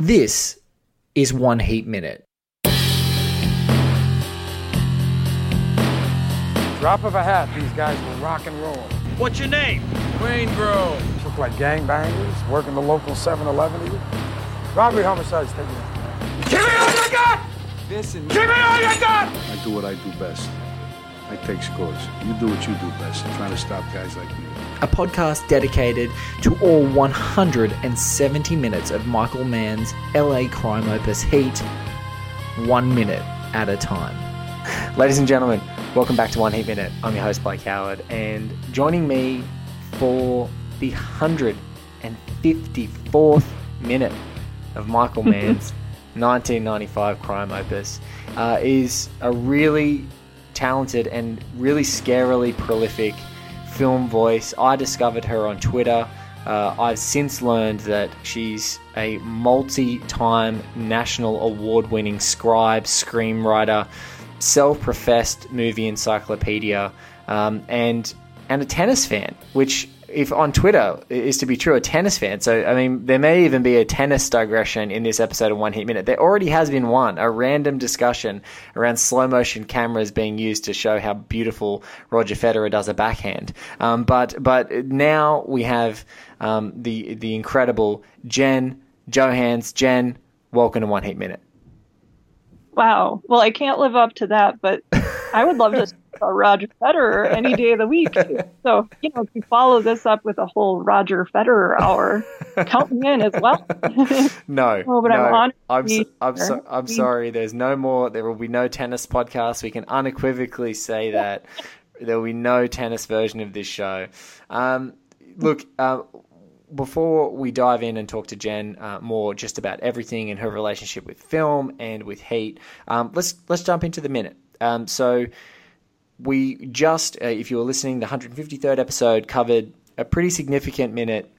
This is One Heat Minute. Drop of a hat, these guys will rock and roll. What's your name? Waingro. Look like gangbangers, working the local 7-Eleven here. Robbery, homicides, take it. Give me all you got! Listen, Give me all you got! I do what I do best. I take scores. You do what you do best. Trying to stop guys like you. A podcast dedicated to all 170 minutes of Michael Mann's LA crime opus Heat, one minute at a time. Ladies and gentlemen, welcome back to One Heat Minute. I'm your host, Blake Howard, and joining me for the 154th minute of Michael Mann's 1995 crime opus uh, is a really talented and really scarily prolific film voice. I discovered her on Twitter. Uh, I've since learned that she's a multi time national award winning scribe, screenwriter, self professed movie encyclopedia, um, and, and a tennis fan, which, if on Twitter is to be true, a tennis fan. So, I mean, there may even be a tennis digression in this episode of One Heat Minute. There already has been one, a random discussion around slow motion cameras being used to show how beautiful Roger Federer does a backhand. Um, but but now we have um, the the incredible Jen Johans. Jen, welcome to One Heat Minute. Wow. Well, I can't live up to that, but I would love to see a Roger Federer any day of the week. So, you know, if you follow this up with a whole Roger Federer hour, count me in as well. No, Oh, but no, I'm honored I'm so, I'm, so. I'm sorry. There's no more. There will be no tennis podcast. We can unequivocally say that there will be no tennis version of this show. Um, look, uh, before we dive in and talk to Jen uh, more just about everything and her relationship with film and with Heat, um, let's let's jump into the minute. Um, so we just, uh, if you were listening, the 153rd episode covered a pretty significant minute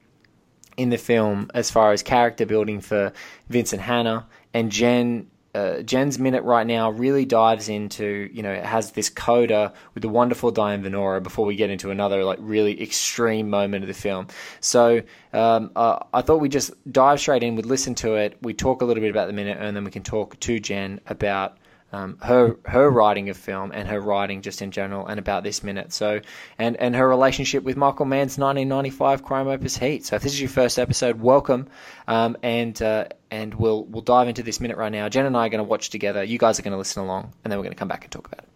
in the film as far as character building for Vincent Hanna and Jen. Uh, Jen's minute right now really dives into, you know, it has this coda with the wonderful Diane Venora before we get into another like really extreme moment of the film. So um, uh, I thought we'd just dive straight in, we'd listen to it, we talk a little bit about the minute, and then we can talk to Jen about um, her her writing of film and her writing just in general and about this minute. So and and her relationship with Michael Mann's 1995 crime opus Heat. So if this is your first episode, welcome. Um, and uh, and we'll we'll dive into this minute right now. Jen and I are going to watch together. You guys are going to listen along, and then we're going to come back and talk about it.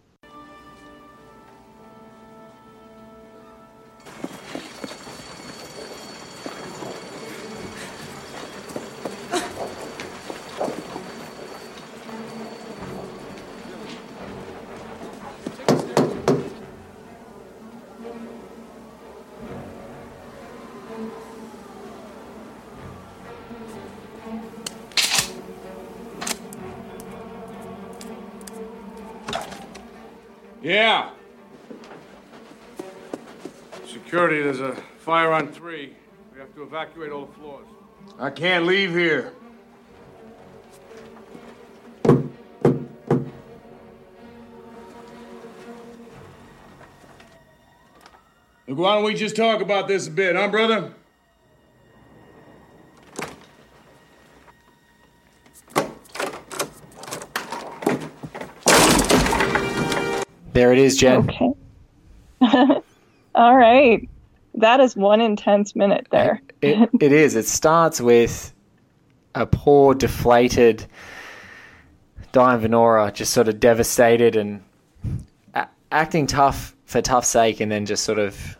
Evacuate all the floors. I can't leave here. Look, why don't we just talk about this a bit, huh, brother? There it is, Jen. Okay. All right. That is one intense minute there. It, it is. It starts with a poor, deflated Diane Venora, just sort of devastated and a- acting tough for tough sake, and then just sort of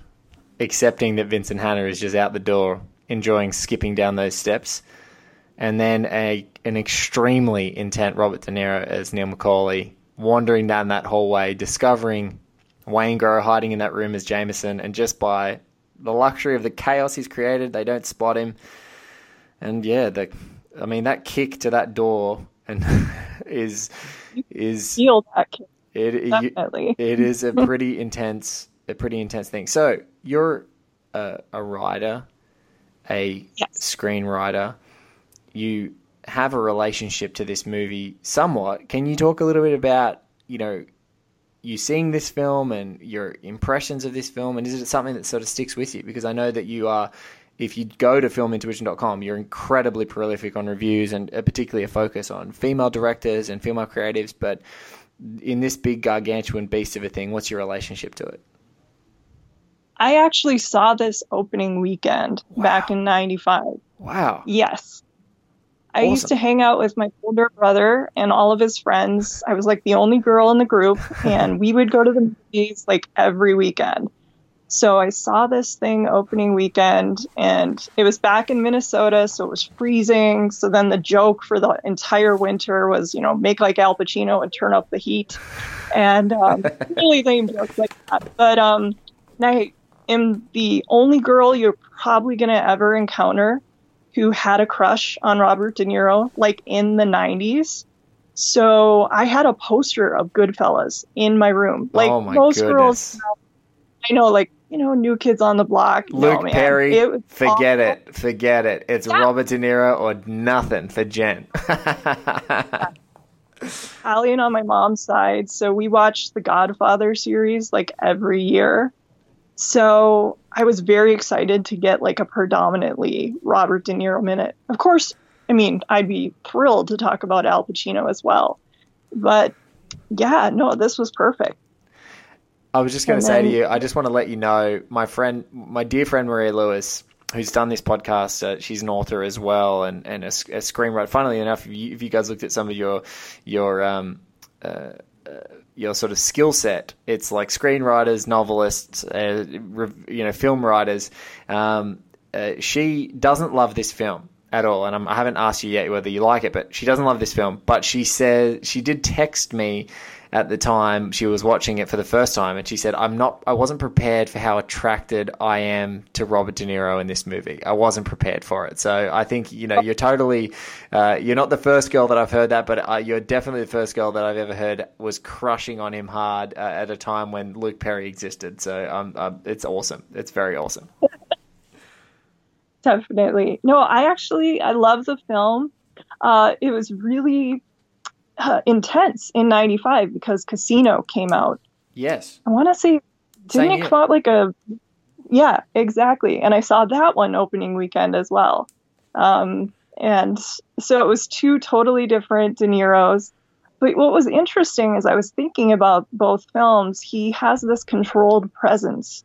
accepting that Vincent Hanna is just out the door, enjoying skipping down those steps. And then a an extremely intent Robert De Niro as Neil McCauley wandering down that hallway, discovering Waingro hiding in that room as Jameson, and just by the luxury of the chaos he's created, they don't spot him. And yeah, the I mean that kick to that door and is is Feel that kick, it, it definitely. it is a pretty intense a pretty intense thing. So you're a, a writer, a Yes. screenwriter. You have a relationship to this movie somewhat. Can you talk a little bit about you know you seeing this film and your impressions of this film, and is it something that sort of sticks with you? Because I know that you are if you go to filmintuition.com, you're incredibly prolific on reviews and uh, particularly a focus on female directors and female creatives. But in this big gargantuan beast of a thing, what's your relationship to it? I actually saw this opening weekend back in 95. Wow. Yes. I Awesome. used to hang out with my older brother and all of his friends. I was like the only girl in the group, and we would go to the movies like every weekend. So I saw this thing opening weekend, and it was back in Minnesota, so it was freezing. So then the joke for the entire winter was, you know, make like Al Pacino and turn up the heat, and um, really lame jokes like that. But um, I am the only girl you're probably gonna ever encounter who had a crush on Robert De Niro, like in the 90s. So I had a poster of Goodfellas in my room. Oh like oh my most goodness. girls, I know, like, you know, new kids on the block. Luke man, Perry, it forget awful. it. Forget it. It's Yeah. Robert De Niro or nothing for Jen. Italian on my mom's side, so we watched the Godfather series like every year. So I was very excited to get like a predominantly Robert De Niro minute. Of course, I mean, I'd be thrilled to talk about Al Pacino as well. But yeah, no, this was perfect. I was just going to say to you, I just want to let you know, my friend, my dear friend Maria Lewis, who's done this podcast, uh, she's an author as well and, and a, a screenwriter. Funnily enough, if you, if you guys looked at some of your your um, uh, uh, your sort of skill set, it's like screenwriters, novelists, uh, you know, film writers. Um, uh, she doesn't love this film at all, and I'm, I haven't asked you yet whether you like it, but she doesn't love this film. But she said she did text me at the time she was watching it for the first time, and she said, "I'm not, I wasn't prepared for how attracted I am to Robert De Niro in this movie. I wasn't prepared for it." So I think you know you're totally, uh, you're not the first girl that I've heard that, but uh, you're definitely the first girl that I've ever heard was crushing on him hard uh, at a time when Luke Perry existed. So um, um, it's awesome. It's very awesome. Definitely. No, I actually I love the film. Uh, it was really uh, intense in '95 because Casino came out. Yes. I want to say, didn't it year. come out like a? Yeah, exactly. And I saw that one opening weekend as well. Um, and so it was two totally different De Niro's. But what was interesting is I was thinking about both films. He has this controlled presence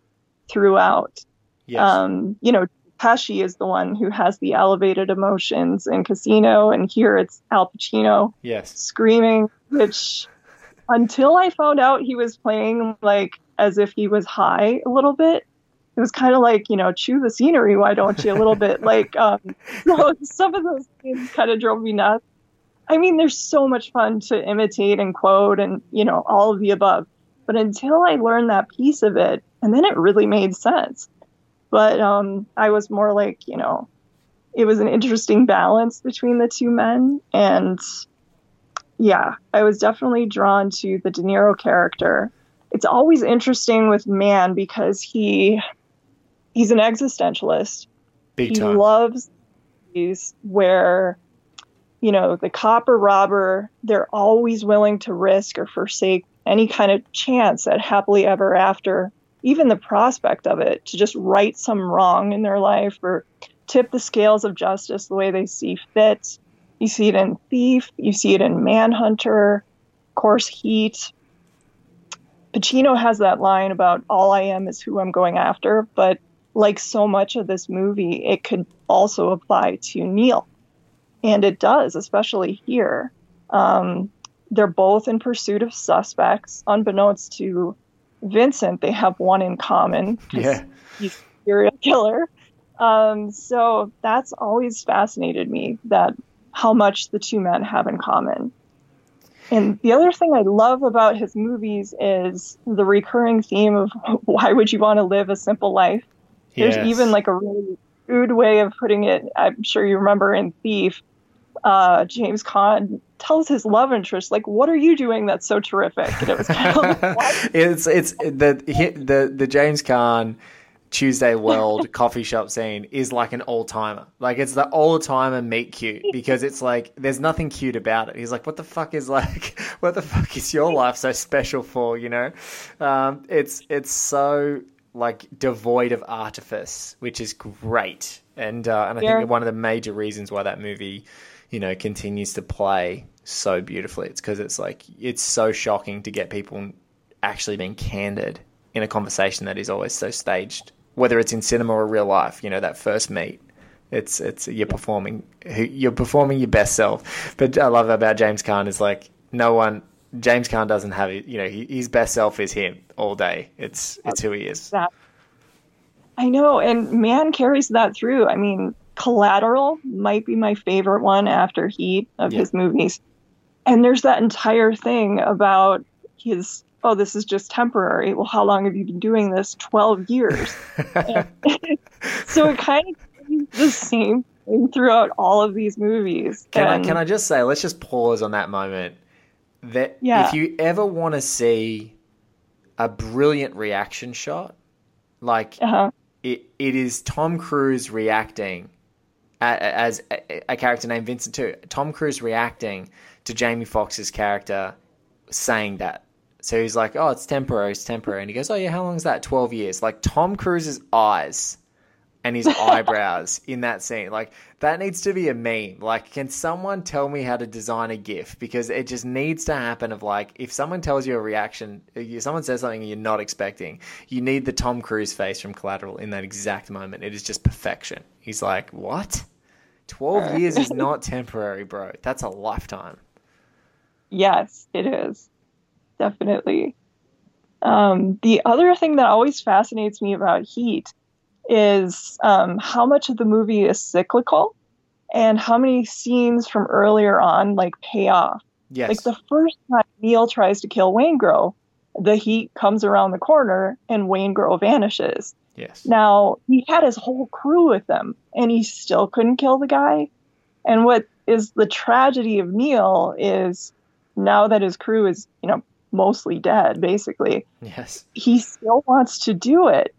throughout. Yes. Um, you know, Pesci is the one who has the elevated emotions in Casino, and here it's Al Pacino yes. screaming, which until I found out he was playing like as if he was high a little bit. It was kind of like, you know, chew the scenery, why don't you? A little bit like, um, so some of those things kind of drove me nuts. I mean, there's so much fun to imitate and quote and, you know, all of the above. But until I learned that piece of it, and then it really made sense. But um, I was more like, you know, it was an interesting balance between the two men. And yeah, I was definitely drawn to the De Niro character. It's always interesting with Mann because he he's an existentialist. Big he time. loves these where you know the cop or robber they're always willing to risk or forsake any kind of chance at happily ever after even the prospect of it to just right some wrong in their life or tip the scales of justice the way they see fit you see it in thief you see it in manhunter course heat pacino has that line about all i am is who i'm going after but like so much of this movie, it could also apply to Neil. And it does, especially here. Um, they're both in pursuit of suspects. Unbeknownst to Vincent, they have one in common. Yeah. He's a serial killer. Um, so that's always fascinated me that how much the two men have in common. And the other thing I love about his movies is the recurring theme of why would you want to live a simple life? There's Yes. even like a really crude way of putting it. I'm sure you remember in Thief, uh, James Caan tells his love interest, like, "What are you doing that's so terrific?" And it was kind of like, what? it's it's the the the James Caan Tuesday World coffee shop scene is like an old timer. Like it's the old timer meet cute because it's like there's nothing cute about it. He's like, what the fuck is like, what the fuck is your life so special for? You know, um, it's it's so like devoid of artifice, which is great. And uh, and I Yeah. think one of the major reasons why that movie, you know, continues to play so beautifully, it's because it's like it's so shocking to get people actually being candid in a conversation that is always so staged, whether it's in cinema or real life. You know, that first meet. It's it's you're performing you're performing your best self. But I love about James Caan is like no one James Caan doesn't have. You know, he, his best self is him all day. It's it's who he is. I know, and man carries that through. I mean, Collateral might be my favorite one after Heat of Yeah. his movies. And there's that entire thing about his, oh, this is just temporary. Well, how long have you been doing this? 12 years. So it kind of the same thing throughout all of these movies. Can I can I just say, let's just pause on that moment. That Yeah. if you ever want to see a brilliant reaction shot, like Uh-huh. it, it is Tom Cruise reacting as a, character named Vincent too. Tom Cruise reacting to Jamie Foxx's character saying that. So he's like, "Oh, it's temporary, it's temporary," and he goes, "Oh yeah, how long is that? Twelve years." Like Tom Cruise's eyes and his eyebrows in that scene, like that needs to be a meme. Like, can someone tell me how to design a GIF? Because it just needs to happen. Of like, if someone tells you a reaction, if someone says something you're not expecting, you need the Tom Cruise face from Collateral in that exact moment. It is just perfection. He's like, "What? Twelve years is not temporary, bro. That's a lifetime." Yes, it is. Definitely. Um, the other thing that always fascinates me about Heat is um, how much of the movie is cyclical and how many scenes from earlier on like pay off. Yes. Like the first time Neil tries to kill Waingro, the heat comes around the corner and Waingro vanishes. Yes. Now, he had his whole crew with him and he still couldn't kill the guy. And what is the tragedy of Neil is now that his crew is, you know, mostly dead, basically, Yes. he still wants to do it.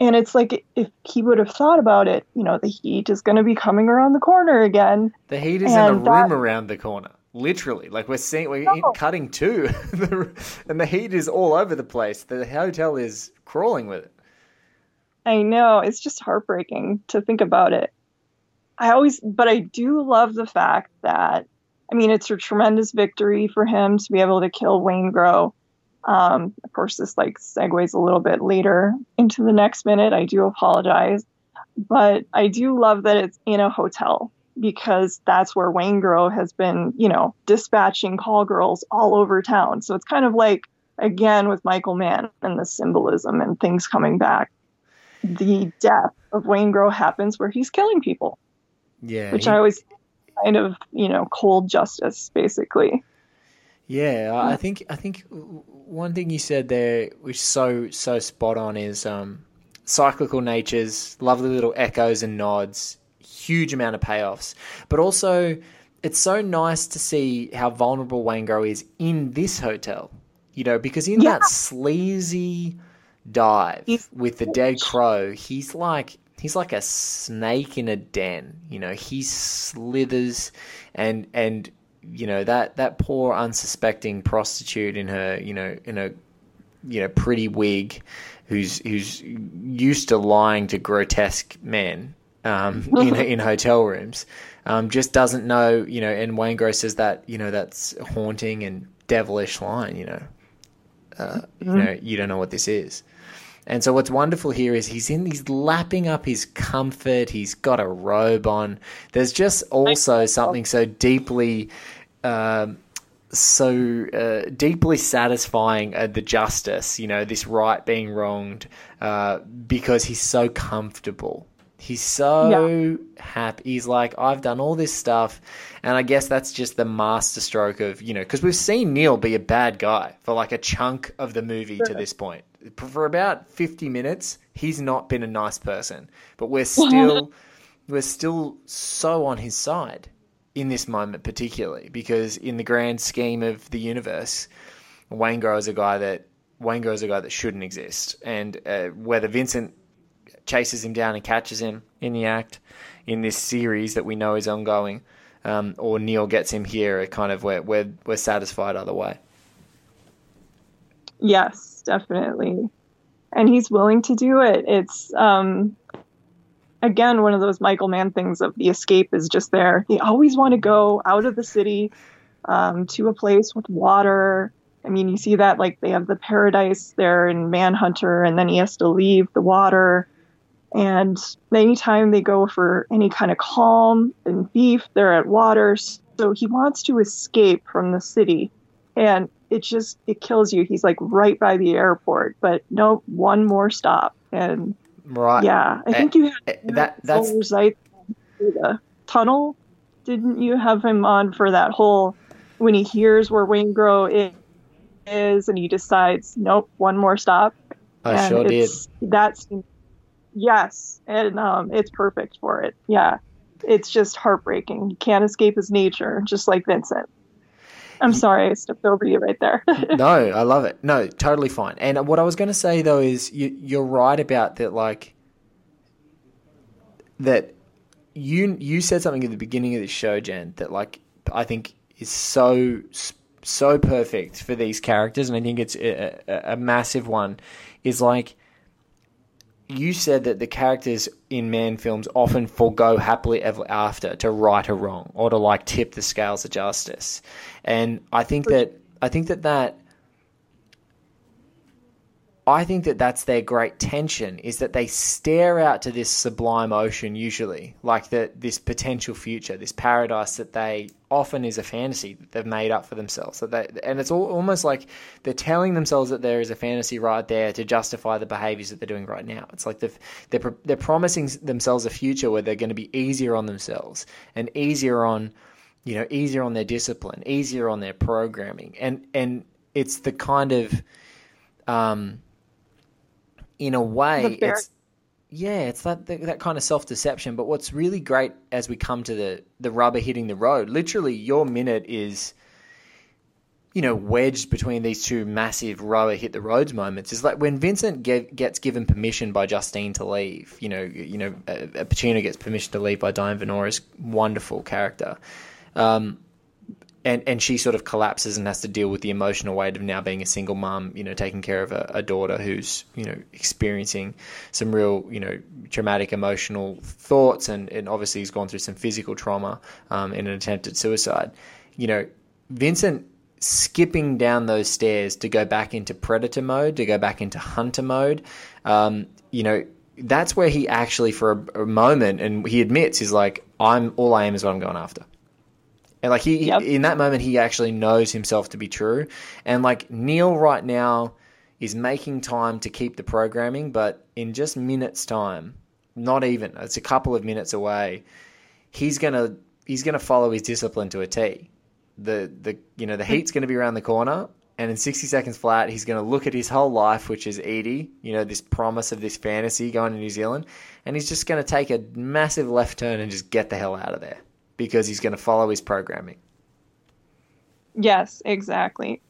And it's like if he would have thought about it, you know, the heat is going to be coming around the corner again. The heat is in a that- room around the corner. Literally, like we're seeing, we're No. cutting two, and the heat is all over the place. The hotel is crawling with it. I know it's just heartbreaking to think about it. I always, but I do love the fact that, I mean, it's a tremendous victory for him to be able to kill Waingro. Um, of course, this like segues a little bit later into the next minute. I do apologize, but I do love that it's in a hotel because that's where Waingro has been, you know, dispatching call girls all over town. So it's kind of like again with Michael Mann and the symbolism and things coming back the death of Waingro happens where he's killing people, Yeah, which he- I always kind of, you know, cold justice, basically. yeah. I think I think one thing you said there, which is so so spot on, is um, cyclical natures, lovely little echoes and nods, huge amount of payoffs, but also it's so nice to see how vulnerable Waingro is in this hotel. You know, because in Yeah. that sleazy dive with the dead crow, he's like he's like a snake in a den. You know, he slithers and and you know that that poor unsuspecting prostitute in her you know in a you know pretty wig who's who's used to lying to grotesque men um, in in hotel rooms um, just doesn't know you know and Wayne Gross says that you know that's haunting and devilish line you know uh, you know you don't know what this is and so what's wonderful here is he's in he's lapping up his comfort. He's got a robe on. There's just also something so deeply um, so uh, deeply satisfying uh, the justice, you know, this right being wronged, uh, because he's so comfortable. He's so happy. He's like, I've done all this stuff, and I guess that's just the masterstroke of you know, because we've seen Neil be a bad guy for like a chunk of the movie to this point. For about fifty minutes, he's not been a nice person, but we're still we're still so on his side in this moment, particularly because in the grand scheme of the universe, Waingro is a guy that Waingro is a guy that shouldn't exist, and uh, whether Vincent chases him down and catches him in the act in this series that we know is ongoing, um, or Neil gets him here, kind of we're we're, we're satisfied either way. Yes, definitely. and he's willing to do it. It's um, again one of those Michael Mann things of the escape is just there. They always want to go out of the city um, to a place with water. I mean, you see that like they have the paradise there in Manhunter, and then he has to leave the water. And anytime they go for any kind of calm and beef, they're at water. So he wants to escape from the city. And it just it kills you. He's like right by the airport, but no, one more stop. And Right. yeah, I think you had eh, that- that's- the tunnel. Didn't you have him on for that whole when he hears where Waingro i- is and he decides, nope, one more stop. I and sure did. That's yes, and um, it's perfect for it. Yeah, it's just heartbreaking. You can't escape his nature, just like Vincent. I'm sorry, I stepped over you right there. no, I love it. No, totally fine. And what I was going to say though is you, you're right about that. Like that, you you said something at the beginning of the show, Jen, that like I think is so so perfect for these characters, and I think it's a, a, a massive one. Is like you said that the characters in Mann films often forego happily ever after to right a wrong or to like tip the scales of justice. And i think that i think that that I think that that's their great tension is that they stare out to this sublime ocean usually, like that this potential future, this paradise that they often is a fantasy that they've made up for themselves. So they, and it's all, almost like they're telling themselves that there is a fantasy right there to justify the behaviors that they're doing right now. It's like they're they're promising themselves a future where they're going to be easier on themselves and easier on, you know, easier on their discipline, easier on their programming, and and it's the kind of um, in a way, bear- it's yeah, it's that that kind of self deception. But what's really great as we come to the the rubber hitting the road, literally, your minute is you know wedged between these two massive rubber hit the roads moments. Is like when Vincent get, gets given permission by Justine to leave. You know, you know, uh, uh, Pacino gets permission to leave by Diane Venora's wonderful character. Um, and and she sort of collapses and has to deal with the emotional weight of now being a single mum, you know, taking care of a, a daughter who's you know experiencing some real you know traumatic emotional thoughts, and and obviously he's gone through some physical trauma um, in an attempted suicide. You know, Vincent skipping down those stairs to go back into predator mode, to go back into hunter mode. Um, you know, that's where he actually, for a, a moment, and he admits, he's like, "I'm all I am is what I'm going after." And like he, Yep. in that moment, he actually knows himself to be true. And like Neil right now is making time to keep the programming, but in just minutes' time, not even, it's a couple of minutes away, he's gonna he's gonna follow his discipline to a T. The the you know the hmm. heat's gonna be around the corner. And in 60 seconds flat, he's going to look at his whole life, which is Edie, you know, this promise of this fantasy going to New Zealand. And he's just going to take a massive left turn and just get the hell out of there because he's going to follow his programming. Yes, exactly.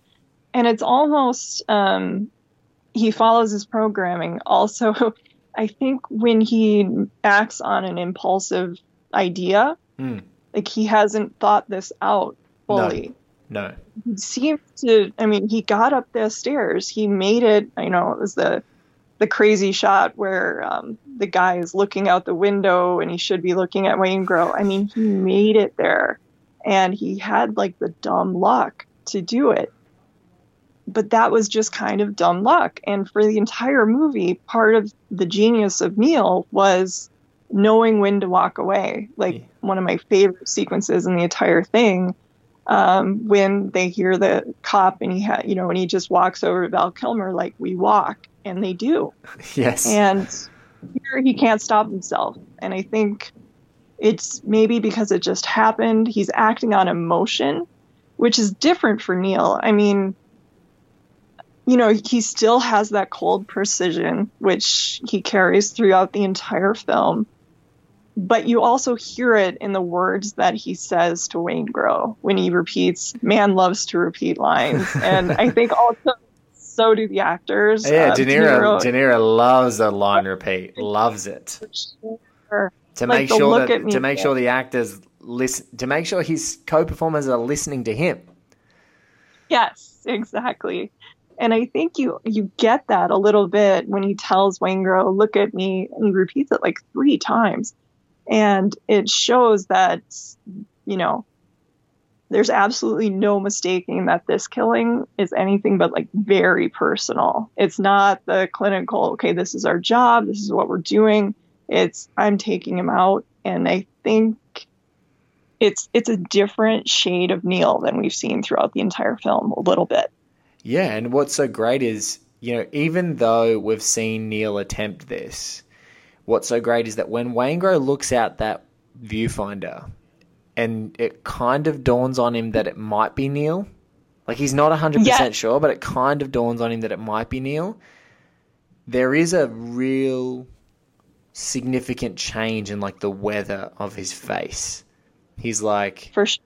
And it's almost um, he follows his programming. Also, I think when he acts on an impulsive idea, Hmm. like he hasn't thought this out fully. No. He seemed to. I mean, he got up the stairs. He made it. You know, it was the the crazy shot where um, the guy is looking out the window and he should be looking at Waingro. I mean, he made it there, and he had like the dumb luck to do it. But that was just kind of dumb luck. And for the entire movie, part of the genius of Neil was knowing when to walk away. Like Yeah. one of my favorite sequences in the entire thing um, when they hear the cop and he ha- you know and he just walks over to Val Kilmer like we walk and they do. Yes. and here he can't stop himself. And I think it's maybe because it just happened. He's acting on emotion which is different for Neil. I mean you know he still has that cold precision which he carries throughout the entire film but you also hear it in the words that he says to Waingro when he repeats, "Mann loves to repeat lines," and I think also so do the actors. yeah, Uh, De Niro, De Niro loves a line repeat, loves it. To Like make sure that to make sure the actors listen to make sure his co-performers are listening to him. Yes, exactly. And I think you you get that a little bit when he tells Waingro, "Look at me," and he repeats it like three times, and it shows that you know there's absolutely no mistaking that this killing is anything but like very personal. It's not the clinical, okay, this is our job, this is what we're doing. It's I'm taking him out and I think it's it's a different shade of Neil than we've seen throughout the entire film a little bit. Yeah, and what's so great is, you know, even though we've seen Neil attempt this, what's so great is that when Waingro looks out that viewfinder and it kind of dawns on him that it might be Neil. Like he's not 100% Yeah. sure, but it kind of dawns on him that it might be Neil. There is a real significant change in like the weather of his face. He's like, For sure.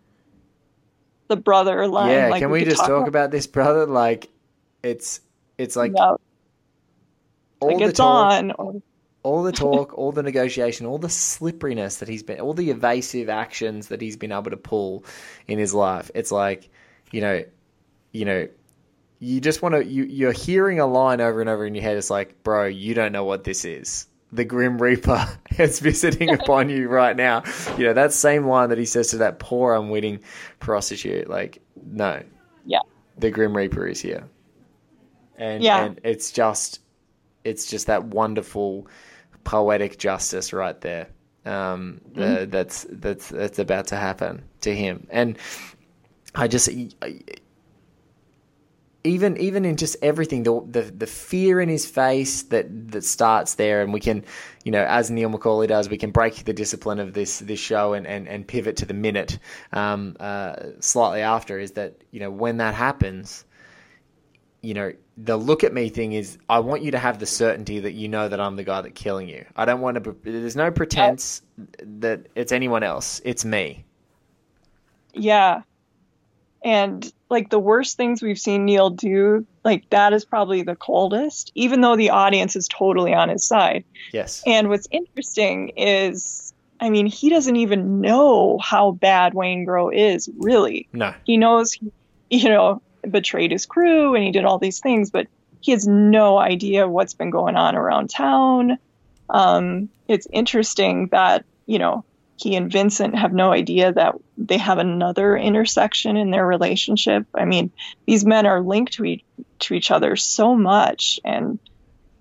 The brother line. yeah, like can we could just talk about this, brother? Like, it's it's like about, all like the it's on. All the talk, all the negotiation, all the slipperiness that he's been, all the evasive actions that he's been able to pull in his life. It's like, you know, you know, you just want to. You you're hearing a line over and over in your head. It's like, bro, you don't know what this is. The Grim Reaper is visiting upon you right now. You know that same line that he says to that poor unwitting prostitute. Like, no, yeah. the Grim Reaper is here, and Yeah. and it's just it's just that wonderful poetic justice right there. Um, the, that's that's that's about to happen to him, and I just even even in just everything, the the, the fear in his face that that starts there, and we can, you know, as Neil McCauley does, we can break the discipline of this this show and and, and pivot to the minute um, uh, slightly after. Is that you know when that happens, you know, the look at me thing is I want you to have the certainty that you know that I'm the guy that's killing you. I don't want to. There's no pretense that it's anyone else. It's me. Yeah. And like the worst things we've seen Neil do, like that is probably the coldest, even though the audience is totally on his side. Yes. And what's interesting is, I mean, he doesn't even know how bad Waingro is, really. No. He knows, you know, betrayed his crew and he did all these things, but he has no idea what's been going on around town. Um, it's interesting that, you know, he and Vincent have no idea that they have another intersection in their relationship. I mean, these men are linked to each, to each other so much and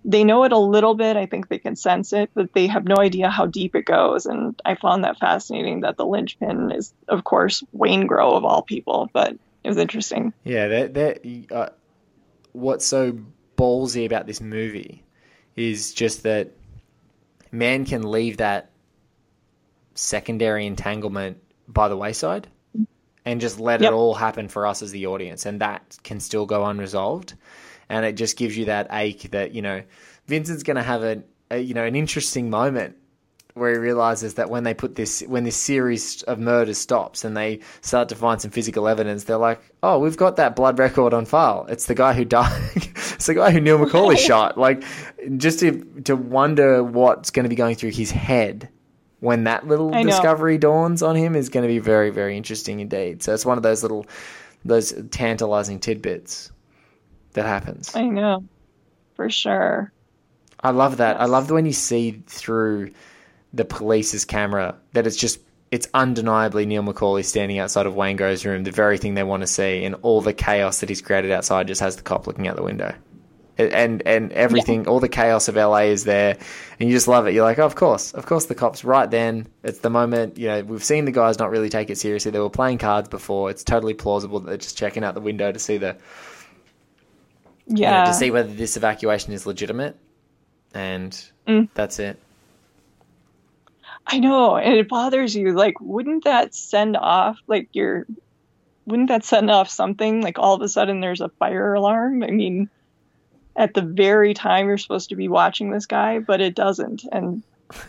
they know it a little bit. I think they can sense it, but they have no idea how deep it goes. And I found that fascinating that the linchpin is, of course, Waingro of all people, but it was interesting. Yeah, that that uh, what's so ballsy about this movie is just that Mann can leave that secondary entanglement by the wayside and just let Yep. it all happen for us as the audience, and that can still go unresolved, and it just gives you that ache that you know Vincent's going to have a, a you know an interesting moment where he realizes that when they put this when this series of murders stops and they start to find some physical evidence they're like oh we've got that blood record on file. It's the guy who died. It's the guy who neil mccauley shot. Like just to to wonder what's going to be going through his head when that little discovery dawns on him is going to be very very interesting indeed. So it's one of those little those tantalizing tidbits that happens. I know, for sure. I love that. I love when you see through the police's camera that it's just it's undeniably Neil McCauley standing outside of Waingro's room, the very thing they want to see, and all the chaos that he's created outside just has the cop looking out the window. And and everything, all the chaos of LA is there, and you just love it. You're like, oh, of course, of course, the cops right then. It's the moment. You know, we've seen the guys not really take it seriously. They were playing cards before. It's totally plausible that they're just checking out the window to see the you know, Yeah. to see whether this evacuation is legitimate, and Mm. that's it. I know, and it bothers you. Like, wouldn't that send off like your? Wouldn't that send off something like all of a sudden there's a fire alarm? I mean, at the very time you're supposed to be watching this guy, but it doesn't, and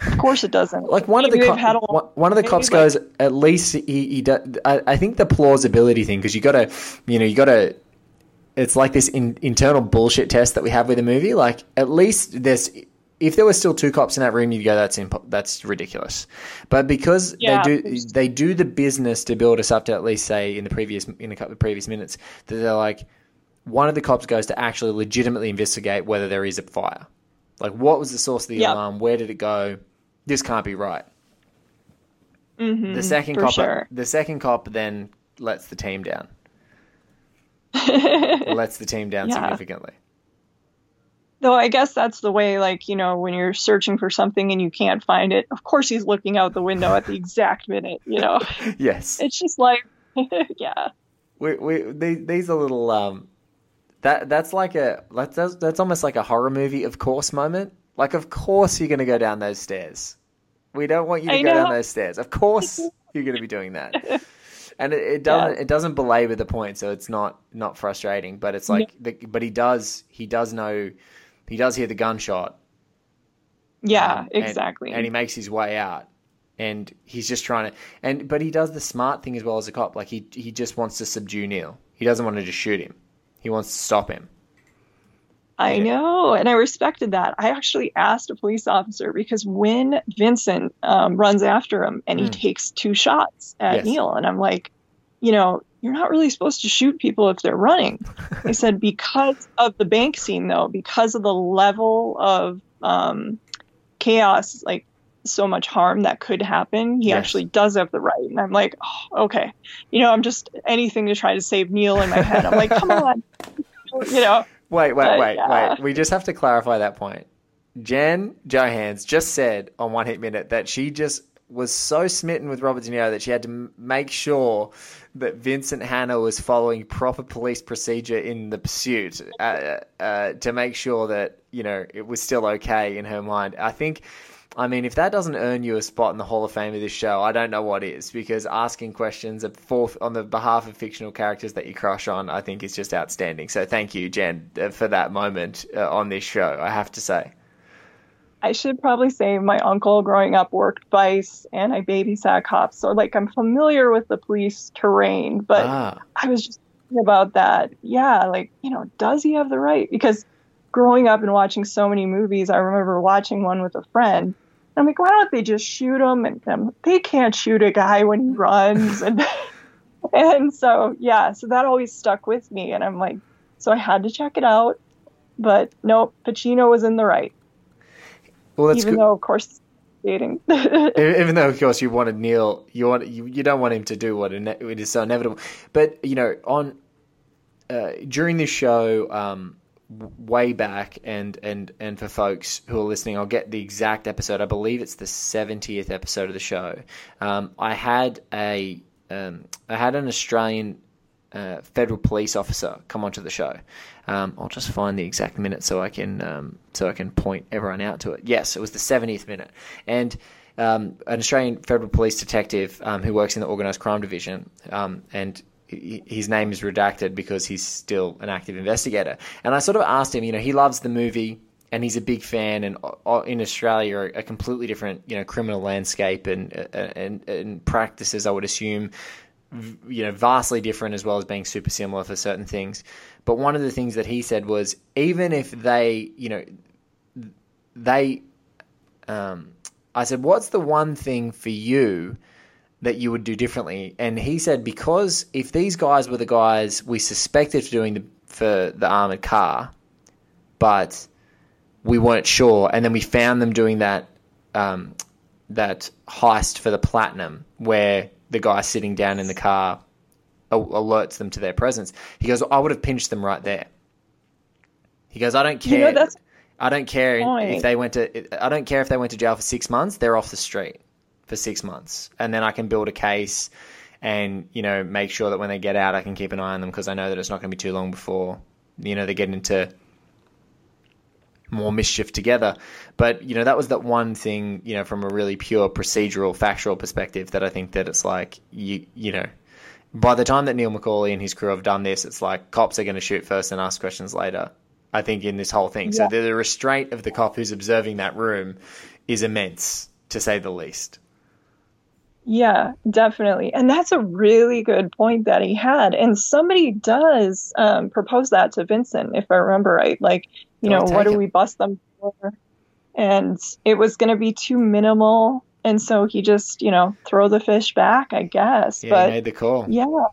of course it doesn't. Like one of the co- they've had a- one- of the cops like- goes. At least he, he does. I, I think the plausibility thing because you got to, you know, you got to. It's like this in, internal bullshit test that we have with a movie. Like at least there's. If there were still two cops in that room, you'd go, "That's impo- that's ridiculous." But because Yeah, they do they do the business to build us up to at least say in the previous in a couple of previous minutes that they're like, one of the cops goes to actually legitimately investigate whether there is a fire. Like, what was the source of the Yeah. alarm? Where did it go? This can't be right. Mhm, The second cop, sure. the second cop, then lets the team down. lets the team down Yeah. significantly. Though I guess that's the way, like, you know, when you're searching for something and you can't find it, of course he's looking out the window at the exact minute, you know? Yes, It's just like, yeah. we, we, these, these are little. Um, that that's like a that's that's- almost like a horror movie, of course, moment. Like, of course you're going to go down those stairs. We don't want you to I go down those stairs. Of course you're going to be doing that. And it, it doesn't Yeah. it doesn't belabor the point, so it's not not frustrating. But it's like, the, but he does he does know he does hear the gunshot. Yeah, Um, and- exactly. And, he makes his way out, and he's just trying to. And but he does the smart thing as well as a cop. Like he he just wants to subdue Neil. He doesn't want to just shoot him. He wants to stop him. I Yeah. know, and I respected that. I actually asked a police officer because when Vincent um, runs after him and he Mm. takes two shots at Yes. Neil, and I'm like, you know, you're not really supposed to shoot people if they're running. I said because of the bank scene, though, because of the level of um, chaos, like so much harm that could happen, he Yes. actually does have the right. And I'm like, oh, okay, you know, I'm just anything to try to save Neil in my head. I'm like, come on, you know. Wait, wait, But, wait, yeah. wait. We just have to clarify that point. Jen Johans just said on One Heat Minute that she just was so smitten with Robert De Niro that she had to m- make sure that Vincent Hanna was following proper police procedure in the pursuit uh, uh, to make sure that you know it was still okay in her mind. I think. I mean, if that doesn't earn you a spot in the Hall of Fame of this show, I don't know what is. Because asking questions on the behalf of fictional characters that you crush on, I think is just outstanding. So thank you, Jen, uh, for that moment uh, on this show. I have to say. I should probably say my uncle growing up worked vice and I babysat cops. So like I'm familiar with the police terrain, but ah, I was just thinking about that. Yeah, like, you know, does he have the right? Because growing up and watching so many movies, I remember watching one with a friend. And I'm like, why don't they just shoot him? And they can't shoot a guy when he runs. And and so yeah, so that always stuck with me. And I'm like, so I had to check it out. But nope, Pacino was in the right well, that's even though of course dating Even though, of course, you wanted Neil, you want you, you don't want him to do what ine- it is so inevitable. But you know, on uh, during this show, um, way back, and and and for folks who are listening, I'll get the exact episode. I believe it's the seventieth episode of the show. Um, I had a um, I had an Australian uh, federal police officer come onto the show. Um, I'll just find the exact minute so I can um, so I can point everyone out to it. Yes, it was the 70th minute, and um, an Australian federal police detective um, who works in the organised crime division, um, and his name is redacted because he's still an active investigator. And I sort of asked him, you know, he loves the movie and he's a big fan. And uh, in Australia, a completely different, you know, criminal landscape and uh, and, and practices. I would assume you know vastly different as well as being super similar for certain things. But one of the things that he said was even if they you know they um i said what's the one thing for you that you would do differently? And he said because if these guys were the guys we suspected for doing the for the armored car but we weren't sure and then we found them doing that um that heist for the platinum where the guy sitting down in the car alerts them to their presence. He goes, I would have pinched them right there. He goes, I don't You care. know, that's I don't care if they went to. I don't care if they went to jail for six months. They're off the street for six months, and then I can build a case, and you know make sure that when they get out, I can keep an eye on them because I know that it's not going to be too long before you know they get into more mischief together. But you know that was that one thing you know from a really pure procedural, factual perspective that I think that it's like you you know. By the time that Neil McCauley and his crew have done this, it's like cops are going to shoot first and ask questions later. I think in this whole thing, so Yeah. the, the restraint of the cop who's observing that room is immense, to say the least. Yeah, definitely. And that's a really good point that he had. And somebody does um, propose that to Vincent, if I remember right. Like, you Go know, what take do we bust them for? And it was going to be too minimal. And so he just, you know, throw the fish back, I guess. Yeah, but he made the call. Yeah.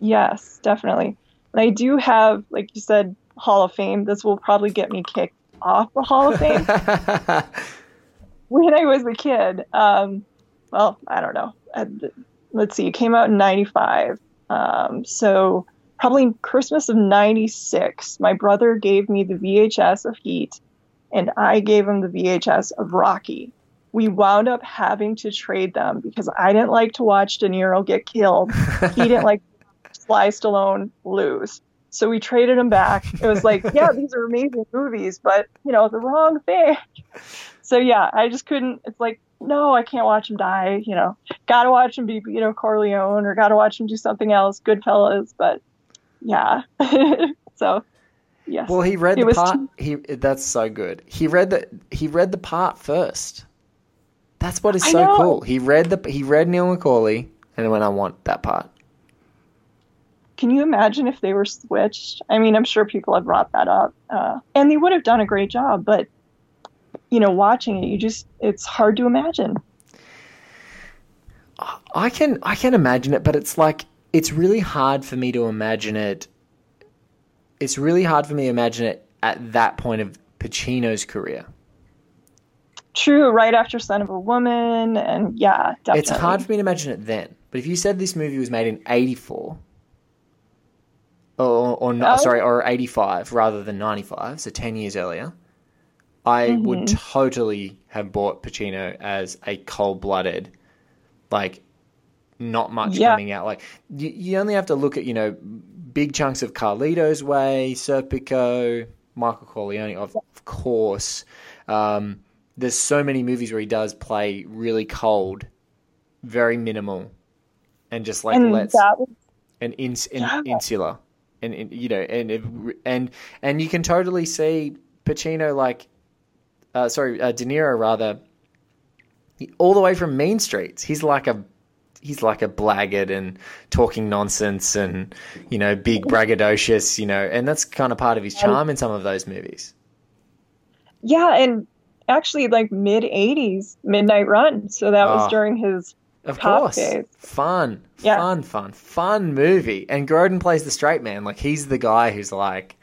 Yes, definitely. And I do have, like you said, Hall of Fame. This will probably get me kicked off the Hall of Fame. when I was a kid, um, well, I don't know. Uh, let's see, it came out in 95. Um, so probably Christmas of 96, my brother gave me the VHS of Heat and I gave him the VHS of Rocky. We wound up having to trade them because I didn't like to watch De Niro get killed. He didn't like Sly Stallone lose. So we traded them back. It was like, yeah, these are amazing movies, but you know, the wrong thing. So yeah, I just couldn't. It's like, no, I can't watch him die. You know, gotta watch him be, you know, Corleone, or gotta watch him do something else, Goodfellas. But yeah, so yes. Well, he read It the part. too- He that's so good. He read the he read the part first. That's what is so cool. He read the he read Neil McCauley and went, I want that part. Can you imagine if they were switched? I mean, I'm sure people have brought that up, uh, and they would have done a great job. But you know, watching it, you just it's hard to imagine. I can I can imagine it, but it's like it's really hard for me to imagine it. It's really hard for me to imagine it at that point of Pacino's career. True, right after Scent of a Woman, and yeah, definitely. It's hard for me to imagine it then. But if you said this movie was made in '84, or or not, Oh. sorry, or '85 rather than '95, so ten years earlier, I Mm-hmm. would totally have bought Pacino as a cold-blooded, like not much Yeah. coming out. Like you, you only have to look at you know big chunks of Carlito's Way, Serpico, Michael Corleone, of, of course. Um, there's so many movies where he does play really cold, very minimal, and just like and lets was and ins, in, Yeah. insular, and, and you know, and and and you can totally see Pacino like, uh, sorry, uh, De Niro rather, he- all the way from Mean Streets. He's like a he's like a blackguard and talking nonsense and you know big braggadocious, you know, and that's kind of part of his charm in some of those movies. yeah, and actually like mid '80s Midnight Run. So that Oh. was during his Of Cop course. days. Fun. Yeah. Fun, fun, fun movie. And Grodin plays the straight man. Like he's the guy who's like,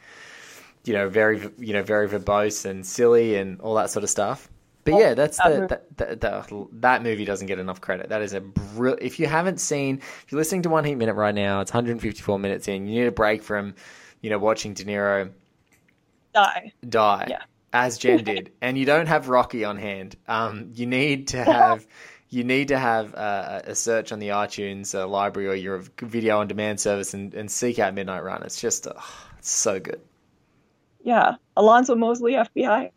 you know, very, you know, very verbose and silly and all that sort of stuff. But yeah, that's that the, movie. that, that, the, that movie doesn't get enough credit. That is a brill. If you haven't seen, if you're listening to One Heat Minute right now, it's 154 minutes in. You need a break from, you know, watching De Niro die. die Yeah. as Jen did, and you don't have Rocky on hand. Um, you need to have you need to have uh, a search on the iTunes uh, library or your video on demand service and, and seek out Midnight Run. It's just uh, it's so good. Yeah, Alonzo Mosely, FBI.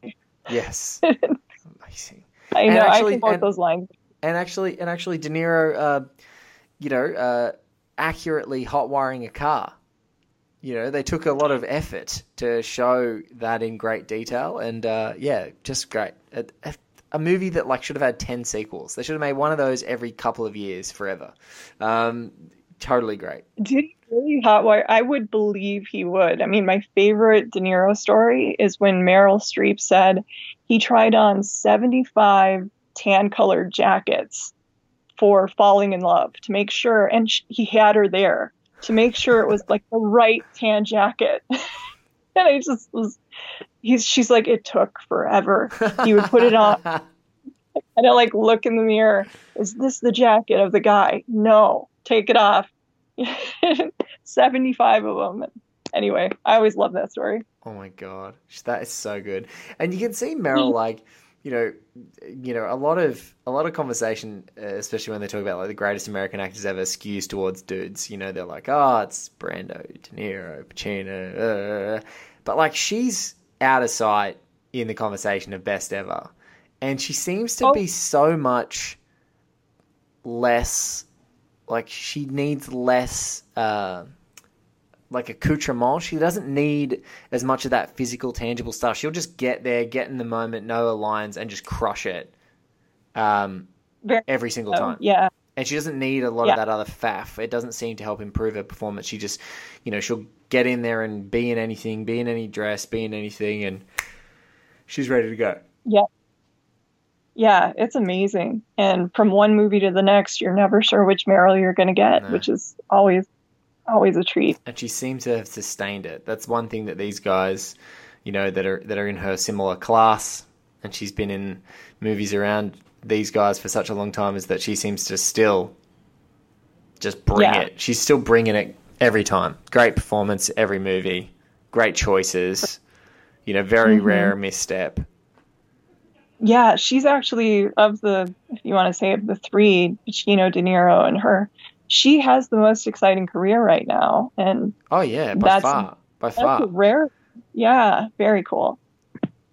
Yes, amazing. I know. actually- I can quote and- those lines. And actually, and actually, De Niro, uh, you know, uh, accurately hot wiring a car. You know, they took a lot of effort to show that in great detail, and uh, yeah, just great. A, a, a movie that like should have had ten sequels. They should have made one of those every couple of years forever. Um, totally great. Did he really hotwire? I would believe he would. I mean, my favorite De Niro story is when Meryl Streep said he tried on 75 tan colored jackets for falling in love to make sure, and sh- he had her there to make sure it was like the right tan jacket. and I just was, he's, she's like, it took forever. He would put it on. And I like look in the mirror. Is this the jacket of the guy? No, take it off. 75 of them. Anyway, I always love that story. Oh my god, that is so good. And you can see Meryl like, you know, you know, a lot of a lot of conversation, uh, especially when they talk about like the greatest American actors ever, skews towards dudes. You know, they're like, oh, it's Brando, De Niro, Pacino, uh, but like she's out of sight in the conversation of best ever, and she seems to Oh. be so much less. Like she needs less. Uh, like accoutrement. She doesn't need as much of that physical, tangible stuff. She'll just get there, get in the moment, know her lines, and just crush it um, every single time. yeah. And she doesn't need a lot Yeah. of that other faff. It doesn't seem to help improve her performance. She just, you know, she'll get in there and be in anything, be in any dress, be in anything, and she's ready to go. Yeah. Yeah, it's amazing. And from one movie to the next, you're never sure which Meryl you're going to get, No. which is always always a treat. and she seems to have sustained it. That's one thing that these guys, you know, that are that are in her similar class, and she's been in movies around these guys for such a long time, is that she seems to still just bring Yeah. it. She's still bringing it every time. Great performance every movie. Great choices. You know, very mm-hmm. rare misstep. Yeah, she's actually of the, if you want to say of the three, Pacino, De Niro, and her. She has the most exciting career right now, and Oh yeah, by That's- far, by that's far. rare. Yeah, very cool.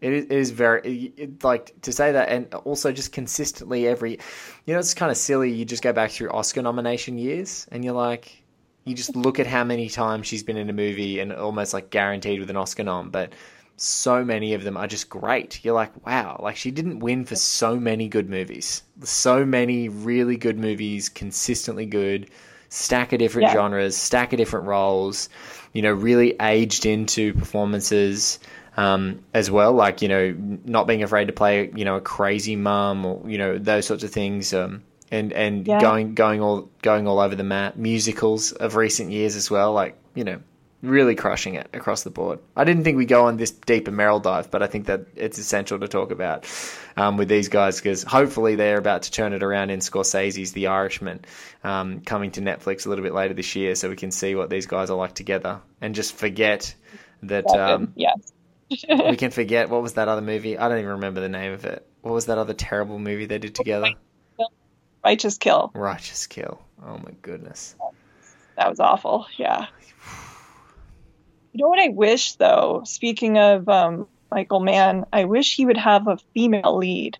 It is, it is very it, like to say that, and also just consistently every, you know, it's kind of silly. You just go back through Oscar nomination years, and you're like, you just look at how many times she's been in a movie, and almost like guaranteed with an Oscar nom. But so many of them are just great. You're like, wow, like she didn't win for so many good movies, so many really good movies, consistently good, stack of different Yeah. genres, stack of different roles. You know, really aged into performances um, as well. Like you know, not being afraid to play you know a crazy mum or you know those sorts of things. Um, and and Yeah. going going all going all over the map. Musicals of recent years as well. Like you know, really crushing it across the board. I didn't think we go on this deep a Meryl dive, but I think that it's essential to talk about um, with these guys because hopefully they're about to turn it around in Scorsese's The Irishman, um, coming to Netflix a little bit later this year, so we can see what these guys are like together and just forget that um, yes. we can forget what was that other movie. I don't even remember the name of it. What was that other terrible movie they did together? Righteous Kill. Righteous Kill. Oh my goodness. That was awful. Yeah. You know what I wish though? Speaking of um, Michael Mann, I wish he would have a female lead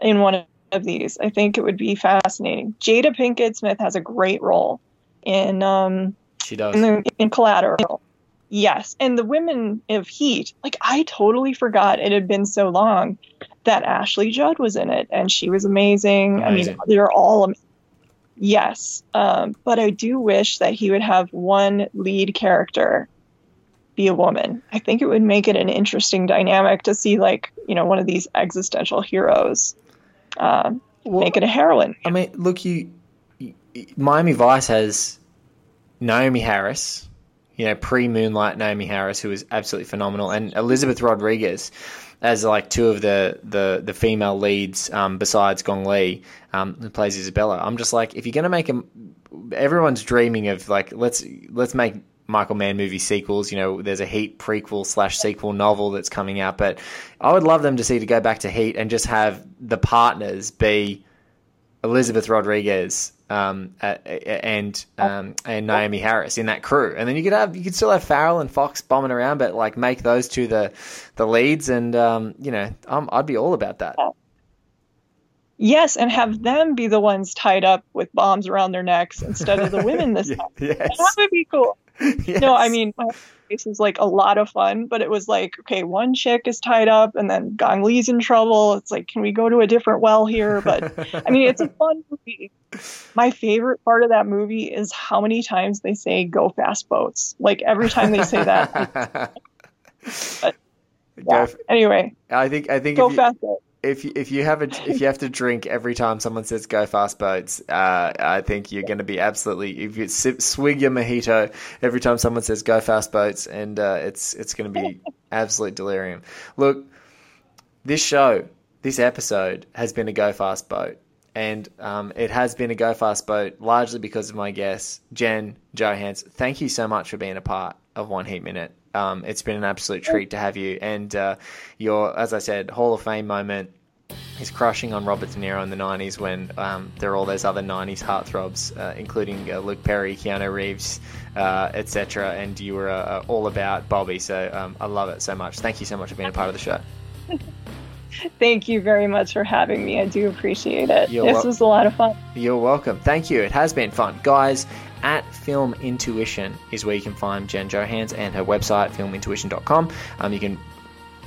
in one of these. I think it would be fascinating. Jada Pinkett Smith has a great role in um, She does. in, the, in Collateral. Yes, and the women of Heat, like I totally forgot it had been so long that Ashley Judd was in it, and she was amazing. Amazing. I mean, they're all amazing. Yes, um, but I do wish that he would have one lead character be a woman. I think it would make it an interesting dynamic to see, like you know, one of these existential heroes um, Well, make it a heroine. I mean, look, you, you Miami Vice has Naomie Harris, you know, pre Moonlight Naomie Harris, who is absolutely phenomenal, and Elizabeth Rodriguez as like two of the the, the female leads um, besides Gong Li, um, who plays Isabella. I'm just like, if you're gonna make a, everyone's dreaming of like let's let's make Michael Mann movie sequels. You know, there's a Heat prequel slash sequel novel that's coming out, but I would love them to see to go back to Heat and just have the partners be Elizabeth Rodriguez um, uh, and um, and Naomie Harris in that crew, and then you could have you could still have Farrell and Fox bombing around, but like make those two the the leads, and um, you know um, I'd be all about that. Yes, and have them be the ones tied up with bombs around their necks instead of the women this time. yes. That would be cool. Yes. No, I mean, my case was like a lot of fun, but it was like, okay, one chick is tied up and then Gong Li's in trouble. It's like, can we go to a different well here? But I mean, it's a fun movie. My favorite part of that movie is how many times they say go fast boats. Like every time they say that. Go yeah. f- Anyway, I think I think go if you, fast boats. If you, if you have a if you have to drink every time someone says go fast boats, uh, I think you're going to be absolutely if you sip, swig your mojito every time someone says go fast boats, and uh, it's it's going to be absolute delirium. Look, this show, this episode has been a go fast boat. And um, it has been a go fast boat largely because of my guest, Jen Johans. Thank you so much for being a part of One Heat Minute. Um, it's been an absolute treat to have you. And uh, your, as I said, Hall of Fame moment is crushing on Robert De Niro in the 90s when um, there are all those other 90s heartthrobs, uh, including uh, Luke Perry, Keanu Reeves, uh, etc. And you were uh, all about Bobby. So um, I love it so much. Thank you so much for being a part of the show. Thank you very much for having me. I do appreciate it. You're this wel- was a lot of fun. You're welcome. Thank you. It has been fun. Guys, at Film Intuition is where you can find Jen Johans and her website, filmintuition.com. Um, you can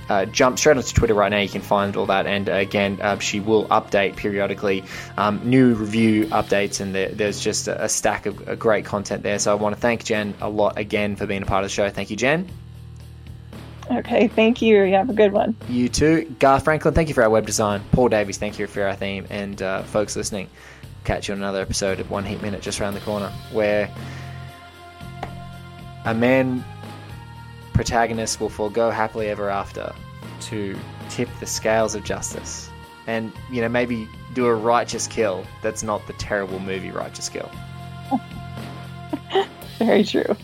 uh, jump straight onto Twitter right now. You can find all that. And again, uh, she will update periodically um, new review updates, and there, there's just a, a stack of uh, great content there. So I want to thank Jen a lot again for being a part of the show. Thank you, Jen. Okay, thank you. You have a good one. You too. Garth Franklin, thank you for our web design. Paul Davies, thank you for our theme. And uh, folks listening, catch you on another episode of One Heat Minute just around the corner, where a Mann protagonist will forego happily ever after to tip the scales of justice and you know maybe do a righteous kill that's not the terrible movie righteous kill Very true.